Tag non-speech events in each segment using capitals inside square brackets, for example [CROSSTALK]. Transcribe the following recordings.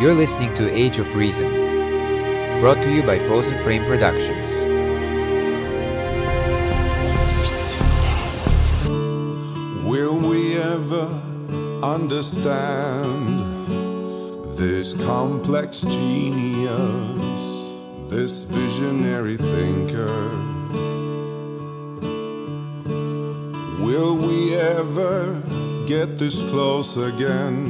You're listening to Age of Reason, brought to you by Frozen Frame Productions. Will we ever understand this complex genius, this visionary thinker? Will we ever get this close again,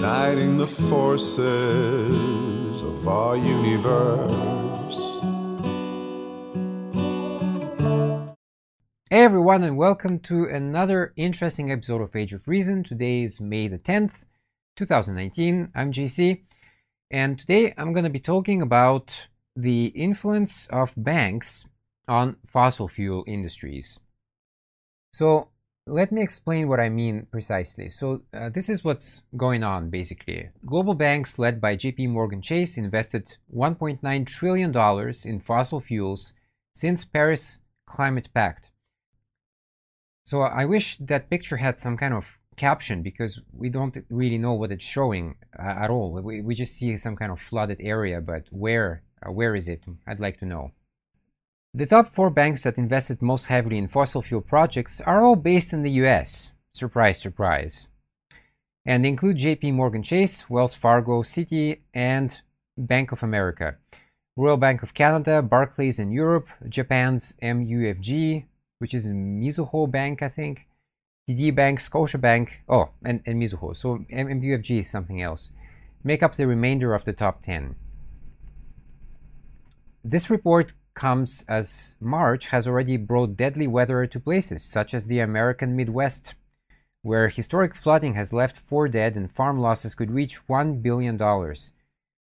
uniting the forces of our universe? Hey everyone, and welcome to another interesting episode of Age of Reason. Today is May the 10th, 2019. I'm JC, and today I'm going to be talking about the influence of banks on fossil fuel industries. So, let me explain what I mean precisely. So, uh, this is what's going on basically. Global banks led by JP Morgan Chase invested $1.9 trillion in fossil fuels since Paris Climate Pact. So I wish that picture had some kind of caption because we don't really know what it's showing uh, at all. We, we just see some kind of flooded area, but where uh, where is it? I'd like to know. The top four banks that invested most heavily in fossil fuel projects are all based in the US. Surprise, surprise. And include JP Morgan Chase, Wells Fargo, Citi, and Bank of America. Royal Bank of Canada, Barclays in Europe, Japan's MUFG, which is Mizuho Bank, I think. TD Bank, Scotiabank, oh, and, and Mizuho. So MUFG is something else. Make up the remainder of the top 10. This report comes as March has already brought deadly weather to places such as the American Midwest, where historic flooding has left four dead and farm losses could reach $1 billion.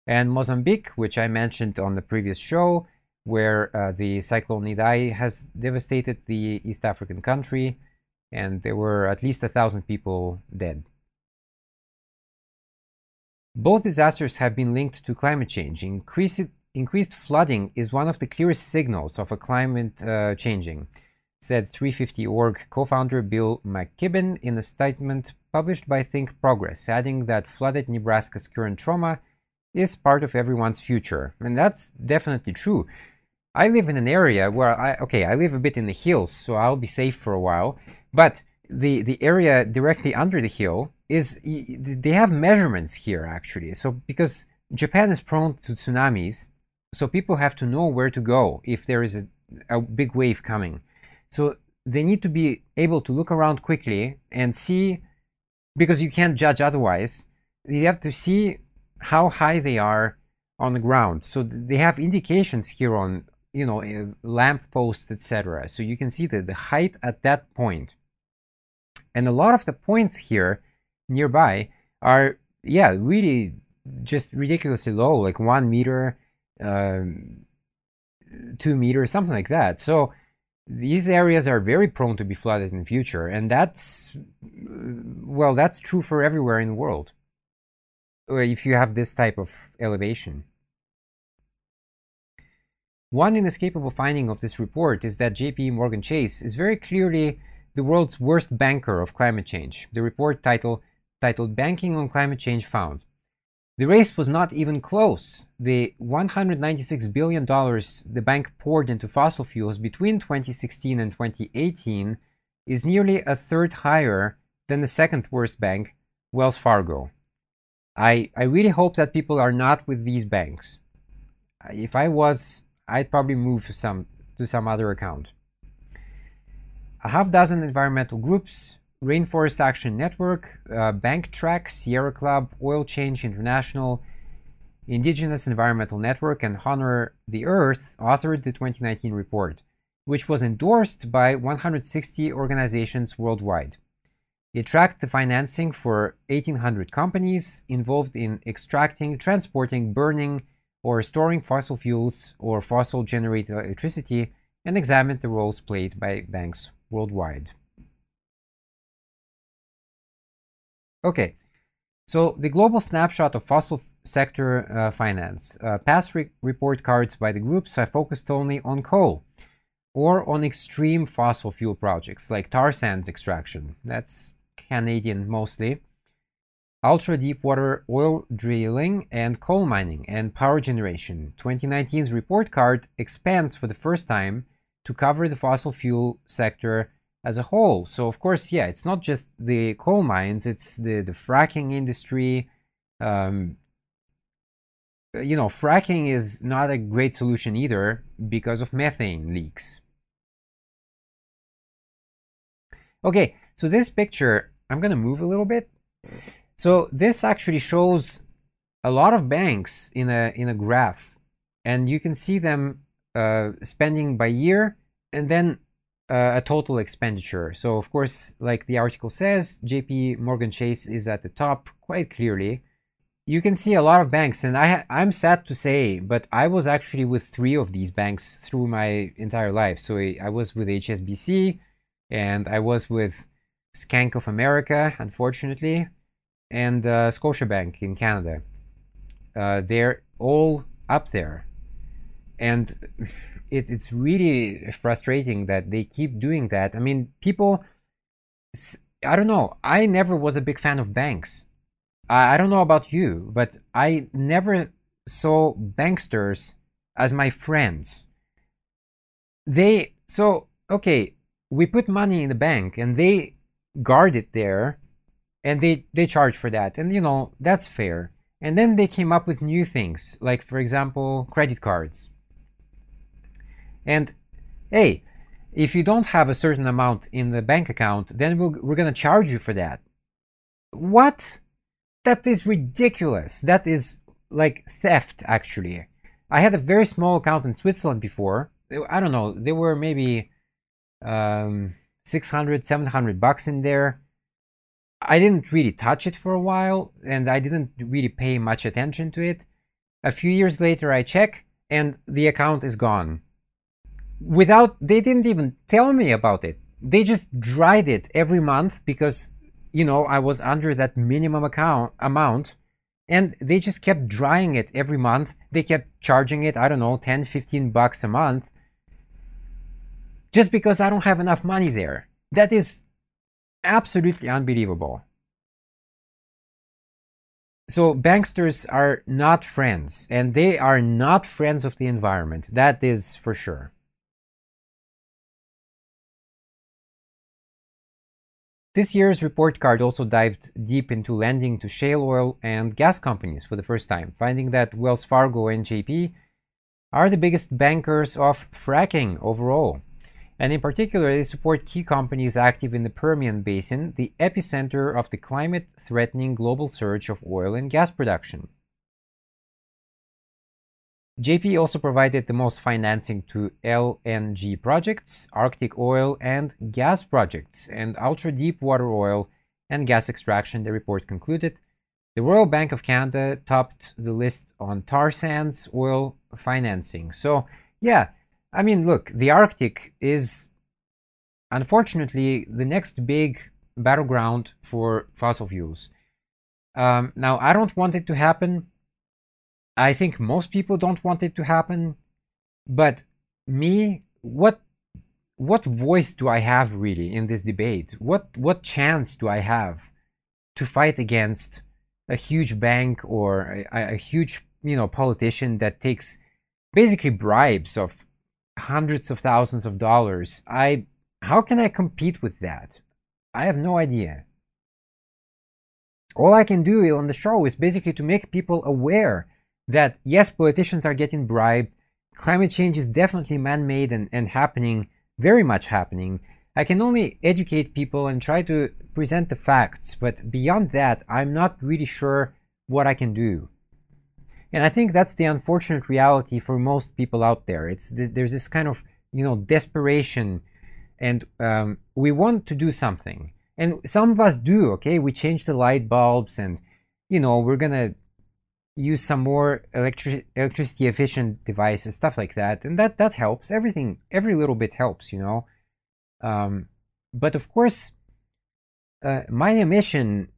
And Mozambique, which I mentioned on the previous show, where uh, the cyclone Idai has devastated the East African country, and there were at least a thousand people dead. Both disasters have been linked to climate change. Increased, increased flooding is one of the clearest signals of a climate uh, changing, said 350.org co founder Bill McKibben in a statement published by ThinkProgress, adding that flooded Nebraska's current trauma is part of everyone's future. And that's definitely true. I live in an area where I okay, I live a bit in the hills, so I'll be safe for a while. But the the area directly under the hill is they have measurements here actually. So because Japan is prone to tsunamis, so people have to know where to go if there is a, a big wave coming. So they need to be able to look around quickly and see because you can't judge otherwise. You have to see how high they are on the ground. So they have indications here on you know a lamp post etc so you can see that the height at that point and a lot of the points here nearby are yeah really just ridiculously low like one meter um, two meters something like that so these areas are very prone to be flooded in the future and that's well that's true for everywhere in the world if you have this type of elevation one inescapable finding of this report is that JP Morgan Chase is very clearly the world's worst banker of climate change. The report title, titled Banking on Climate Change found. The race was not even close. The $196 billion the bank poured into fossil fuels between 2016 and 2018 is nearly a third higher than the second worst bank, Wells Fargo. I, I really hope that people are not with these banks. If I was, I'd probably move some to some other account. A half dozen environmental groups, Rainforest Action Network, uh, BankTrack, Sierra Club, Oil Change International, Indigenous Environmental Network, and Honor the Earth authored the 2019 report, which was endorsed by 160 organizations worldwide. It tracked the financing for 1,800 companies involved in extracting, transporting, burning, or storing fossil fuels or fossil generated electricity and examined the roles played by banks worldwide. Okay, so the global snapshot of fossil sector uh, finance. Uh, past re report cards by the groups have focused only on coal or on extreme fossil fuel projects like tar sands extraction. That's Canadian mostly. ultra deep water oil drilling and coal mining and power generation. 2019's report card expands for the first time to cover the fossil fuel sector as a whole. So of course, yeah, it's not just the coal mines; it's the the fracking industry. Um, you know, fracking is not a great solution either because of methane leaks. Okay, so this picture, I'm gonna move a little bit. So this actually shows a lot of banks in a in a graph, and you can see them uh, spending by year and then uh, a total expenditure. So of course, like the article says, JP Morgan Chase is at the top quite clearly. You can see a lot of banks, and I I'm sad to say, but I was actually with three of these banks through my entire life. So I was with HSBC, and I was with Skank of America, unfortunately, and uh, Scotiabank in Canada. Uh, they're all up there. And it, it's really frustrating that they keep doing that. I mean, people, I don't know, I never was a big fan of banks. I, I don't know about you, but I never saw banksters as my friends. They, so, okay, we put money in the bank and they guard it there and they they charge for that and you know that's fair and then they came up with new things like for example credit cards and hey if you don't have a certain amount in the bank account then we we are going to charge you for that. What? That is ridiculous. That is like theft actually. I had a very small account in switzerland before. I don't know there were maybe um 600 700 bucks in there. I didn't really touch it for a while and I didn't really pay much attention to it. A few years later, I check and the account is gone. Without, they didn't even tell me about it. They just dried it every month because, you know, I was under that minimum account amount and they just kept drying it every month. They kept charging it, I don't know, 10, 15 bucks a month just because I don't have enough money there. That is absolutely unbelievable. So banksters are not friends, and they are not friends of the environment. That is for sure. This year's report card also dived deep into lending to shale oil and gas companies for the first time, finding that Wells Fargo and JP are the biggest bankers of fracking overall and in particular, they support key companies active in the Permian Basin, the epicenter of the climate threatening global surge of oil and gas production. JP also provided the most financing to LNG projects, Arctic oil and gas projects, and ultra deep water oil and gas extraction, the report concluded. The Royal Bank of Canada topped the list on tar sands oil financing. So, yeah, I mean, look, the Arctic is unfortunately the next big battleground for fossil fuels. Um, now, I don't want it to happen. I think most people don't want it to happen. But me, what what voice do I have really in this debate? What what chance do I have to fight against a huge bank or a, a huge you know politician that takes basically bribes of hundreds of thousands of dollars. I how can I compete with that? I have no idea. All I can do on the show is basically to make people aware that yes, politicians are getting bribed. Climate change is definitely man made and, and happening, very much happening. I can only educate people and try to present the facts, but beyond that, I'm not really sure what I can do. And I think that's the unfortunate reality for most people out there. It's there's this kind of you know desperation, and um, we want to do something, and some of us do. Okay, we change the light bulbs, and you know we're gonna use some more electric electricity efficient devices, stuff like that, and that that helps. Everything, every little bit helps, you know. Um, but of course, uh, my emission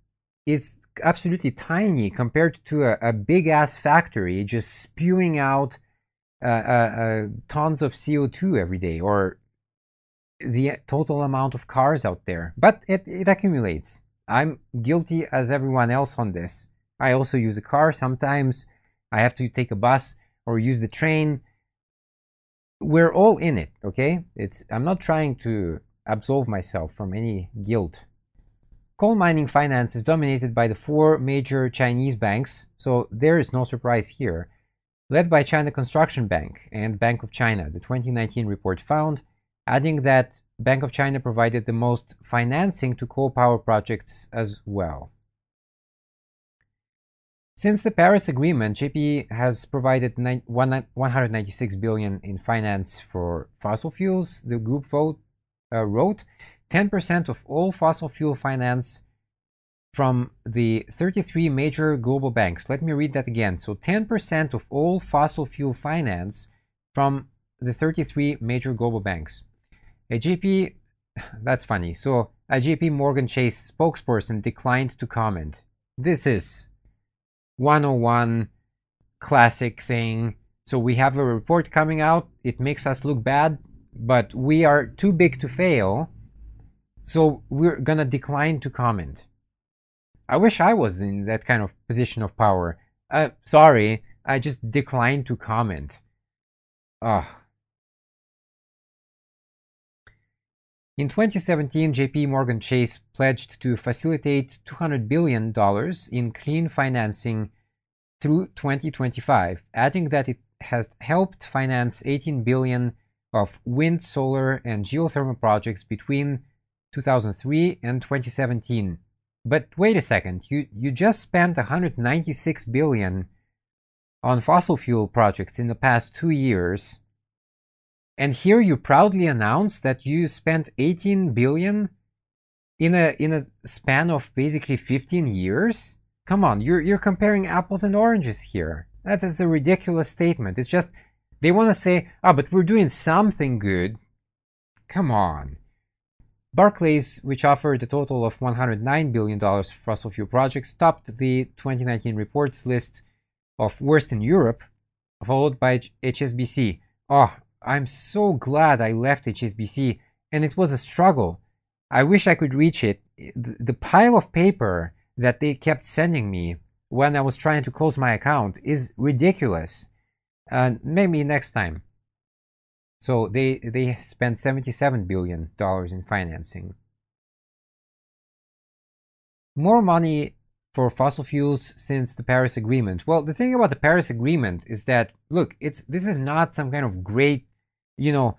is absolutely tiny compared to a, a big ass factory just spewing out uh, uh, uh tons of CO2 every day or the total amount of cars out there. But it, it accumulates. I'm guilty as everyone else on this. I also use a car. Sometimes I have to take a bus or use the train. We're all in it, okay? It's I'm not trying to absolve myself from any guilt. Coal mining finance is dominated by the four major Chinese banks, so there is no surprise here. Led by China Construction Bank and Bank of China, the 2019 report found, adding that Bank of China provided the most financing to coal power projects as well. Since the Paris Agreement, JP has provided 196 billion in finance for fossil fuels. The group vote, uh, wrote 10% of all fossil fuel finance from the 33 major global banks. Let me read that again. So 10% of all fossil fuel finance from the 33 major global banks. A JP, [SIGHS] that's funny. So a JP Morgan Chase spokesperson declined to comment. This is 101 classic thing. So we have a report coming out. It makes us look bad, but we are too big to fail. So we're gonna decline to comment. I wish I was in that kind of position of power. Uh, sorry, I just declined to comment. Ugh. In 2017, JP Morgan Chase pledged to facilitate $200 billion in clean financing through 2025, adding that it has helped finance 18 billion of wind, solar, and geothermal projects between 2003 and 2017. But wait a second, you, you just spent 196 billion on fossil fuel projects in the past two years and here you proudly announce that you spent 18 billion in a in a span of basically 15 years. Come on, you're you're comparing apples and oranges here. That is a ridiculous statement. It's just they want to say, "Ah, oh, but we're doing something good." Come on. Barclays, which offered a total of $109 billion for fossil fuel projects, topped the 2019 reports list of worst in Europe, followed by HSBC. Oh, I'm so glad I left HSBC and it was a struggle. I wish I could reach it. The pile of paper that they kept sending me when I was trying to close my account is ridiculous. Uh, maybe next time. So they they spent 77 billion dollars in financing. More money for fossil fuels since the Paris Agreement. Well, the thing about the Paris Agreement is that look, it's this is not some kind of great you know,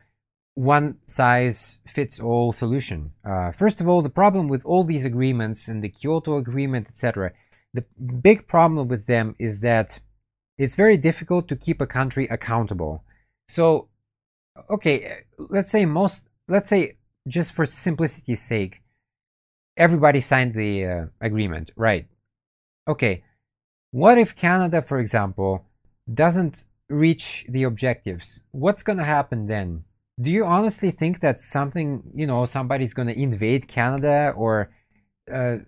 one size fits all solution. Uh, first of all, the problem with all these agreements and the Kyoto Agreement, etc., the big problem with them is that it's very difficult to keep a country accountable. So, okay, let's say most, let's say just for simplicity's sake, everybody signed the uh, agreement, right? Okay, what if Canada, for example, doesn't reach the objectives, what's going to happen then? Do you honestly think that something, you know, somebody's going to invade Canada or uh,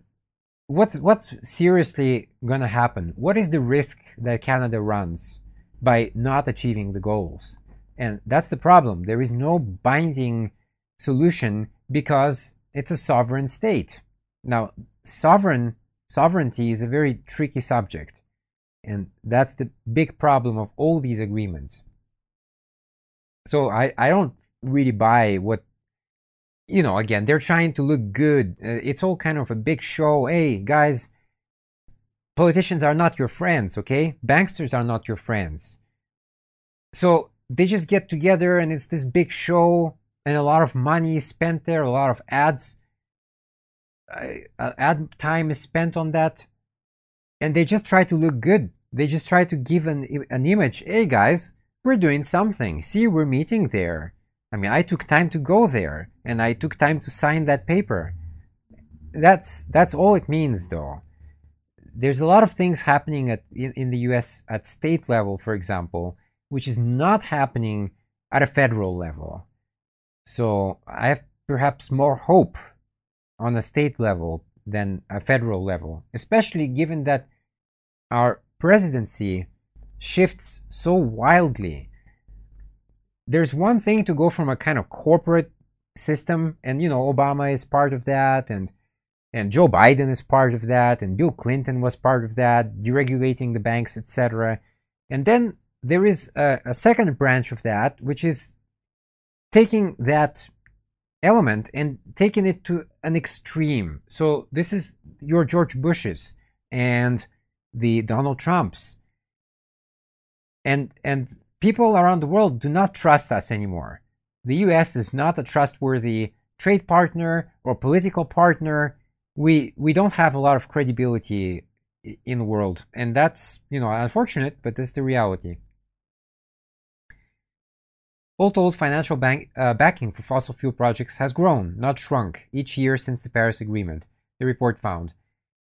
what's what's seriously going to happen? What is the risk that Canada runs by not achieving the goals? And that's the problem. There is no binding solution because it's a sovereign state. Now, sovereign sovereignty is a very tricky subject. And that's the big problem of all these agreements. So I, I don't really buy what, you know, again, they're trying to look good. Uh, it's all kind of a big show. Hey, guys, politicians are not your friends, okay? Banksters are not your friends. So they just get together and it's this big show and a lot of money is spent there, a lot of ads. Uh, ad time is spent on that and they just try to look good. They just try to give an, an image. Hey guys, we're doing something. See, we're meeting there. I mean, I took time to go there and I took time to sign that paper. That's that's all it means though. There's a lot of things happening at in, in the US at state level, for example, which is not happening at a federal level. So I have perhaps more hope on a state level than a federal level, especially given that our presidency shifts so wildly. There's one thing to go from a kind of corporate system, and you know, Obama is part of that, and and Joe Biden is part of that, and Bill Clinton was part of that, deregulating the banks, etc. And then there is a, a second branch of that, which is taking that element and taking it to an extreme. So this is your George Bushes and the Donald Trumps. And and people around the world do not trust us anymore. The US is not a trustworthy trade partner or political partner. We we don't have a lot of credibility in the world, and that's you know unfortunate, but that's the reality. All told, financial bank, uh, backing for fossil fuel projects has grown, not shrunk, each year since the Paris Agreement, the report found.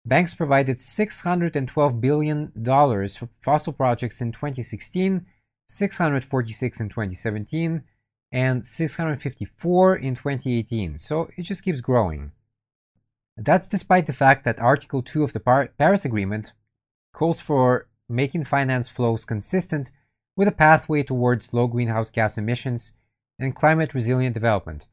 Banks provided $612 billion for fossil projects in 2016, 646 in 2017, and 654 in 2018. So it just keeps growing. That's despite the fact that Article 2 of the Paris Agreement calls for making finance flows consistent with a pathway towards low greenhouse gas emissions and climate resilient development.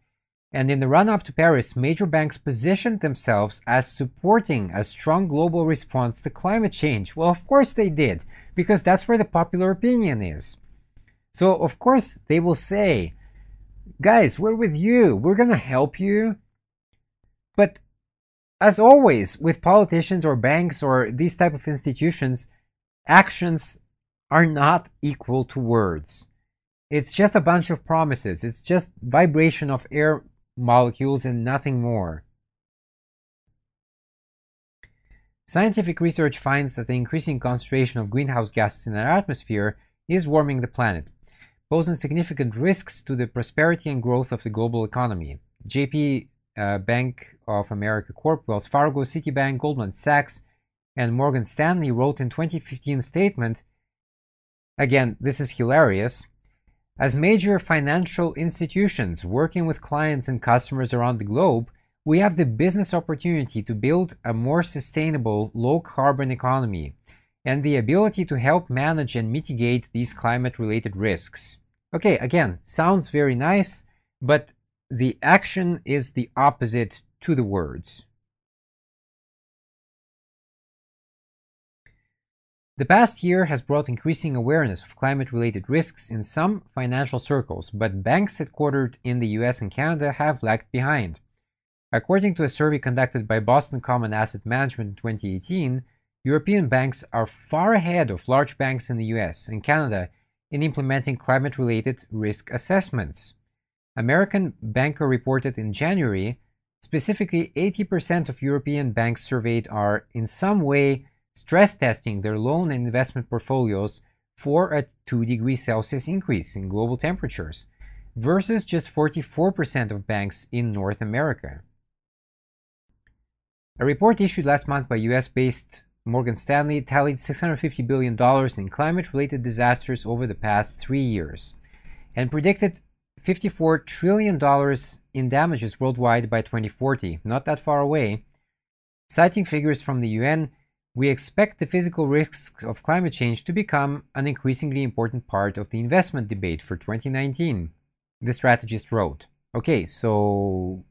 And in the run up to Paris, major banks positioned themselves as supporting a strong global response to climate change. Well, of course they did, because that's where the popular opinion is. So, of course, they will say, guys, we're with you, we're gonna help you. But as always, with politicians or banks or these type of institutions, actions are not equal to words. It's just a bunch of promises. It's just vibration of air molecules and nothing more. Scientific research finds that the increasing concentration of greenhouse gases in our atmosphere is warming the planet, posing significant risks to the prosperity and growth of the global economy. JP uh, Bank of America Corp, Wells Fargo, Citibank, Goldman Sachs, and Morgan Stanley wrote in 2015 statement Again, this is hilarious. As major financial institutions working with clients and customers around the globe, we have the business opportunity to build a more sustainable, low carbon economy and the ability to help manage and mitigate these climate related risks. Okay, again, sounds very nice, but the action is the opposite to the words. The past year has brought increasing awareness of climate related risks in some financial circles, but banks headquartered in the US and Canada have lagged behind. According to a survey conducted by Boston Common Asset Management in 2018, European banks are far ahead of large banks in the US and Canada in implementing climate related risk assessments. American Banker reported in January specifically 80% of European banks surveyed are in some way stress testing their loan and investment portfolios for a 2 degrees Celsius increase in global temperatures, versus just 44% of banks in North America. A report issued last month by US based Morgan Stanley tallied $650 billion in climate related disasters over the past three years and predicted $54 trillion in damages worldwide by 2040, not that far away. Citing figures from the UN, we expect the physical risks of climate change to become an increasingly important part of the investment debate for 2019, the strategist wrote. Okay, so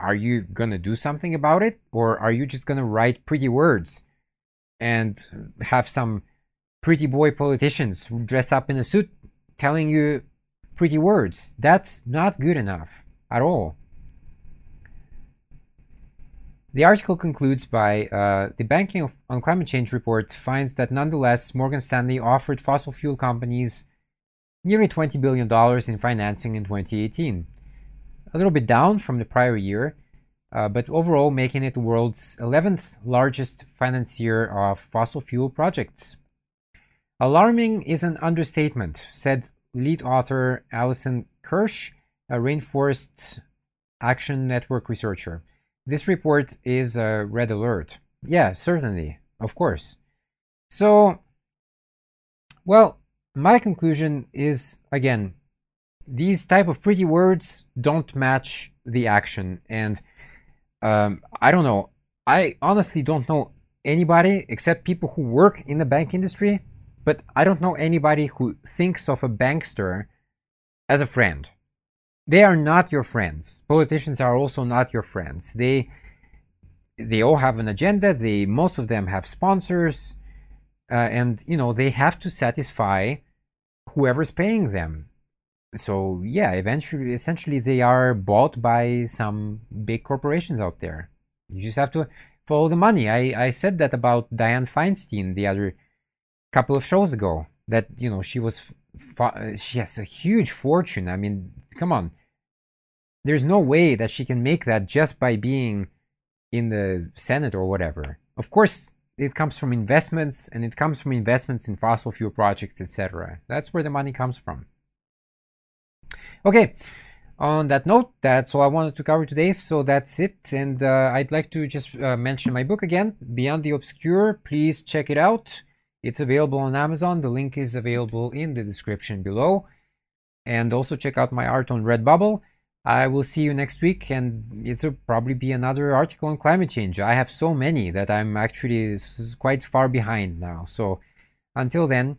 are you going to do something about it? Or are you just going to write pretty words and have some pretty boy politicians dress up in a suit telling you pretty words? That's not good enough at all. The article concludes by uh, the Banking on Climate Change report finds that nonetheless, Morgan Stanley offered fossil fuel companies nearly $20 billion in financing in 2018. A little bit down from the prior year, uh, but overall making it the world's 11th largest financier of fossil fuel projects. Alarming is an understatement, said lead author Alison Kirsch, a Rainforest Action Network researcher. This report is a red alert. Yeah, certainly, of course. So, well, my conclusion is again, these type of pretty words don't match the action, and um, I don't know. I honestly don't know anybody except people who work in the bank industry, but I don't know anybody who thinks of a bankster as a friend they are not your friends. Politicians are also not your friends. They they all have an agenda. They most of them have sponsors, uh, and you know they have to satisfy whoever's paying them. So yeah, eventually, essentially, they are bought by some big corporations out there. You just have to follow the money. I I said that about Dianne Feinstein the other couple of shows ago. That you know she was she has a huge fortune. I mean, come on. There's no way that she can make that just by being in the Senate or whatever. Of course, it comes from investments and it comes from investments in fossil fuel projects, etc. That's where the money comes from. Okay, on that note, that's all I wanted to cover today. So that's it. And uh, I'd like to just uh, mention my book again, Beyond the Obscure. Please check it out. It's available on Amazon. The link is available in the description below. And also check out my art on Redbubble. I will see you next week, and it'll probably be another article on climate change. I have so many that I'm actually quite far behind now. So until then,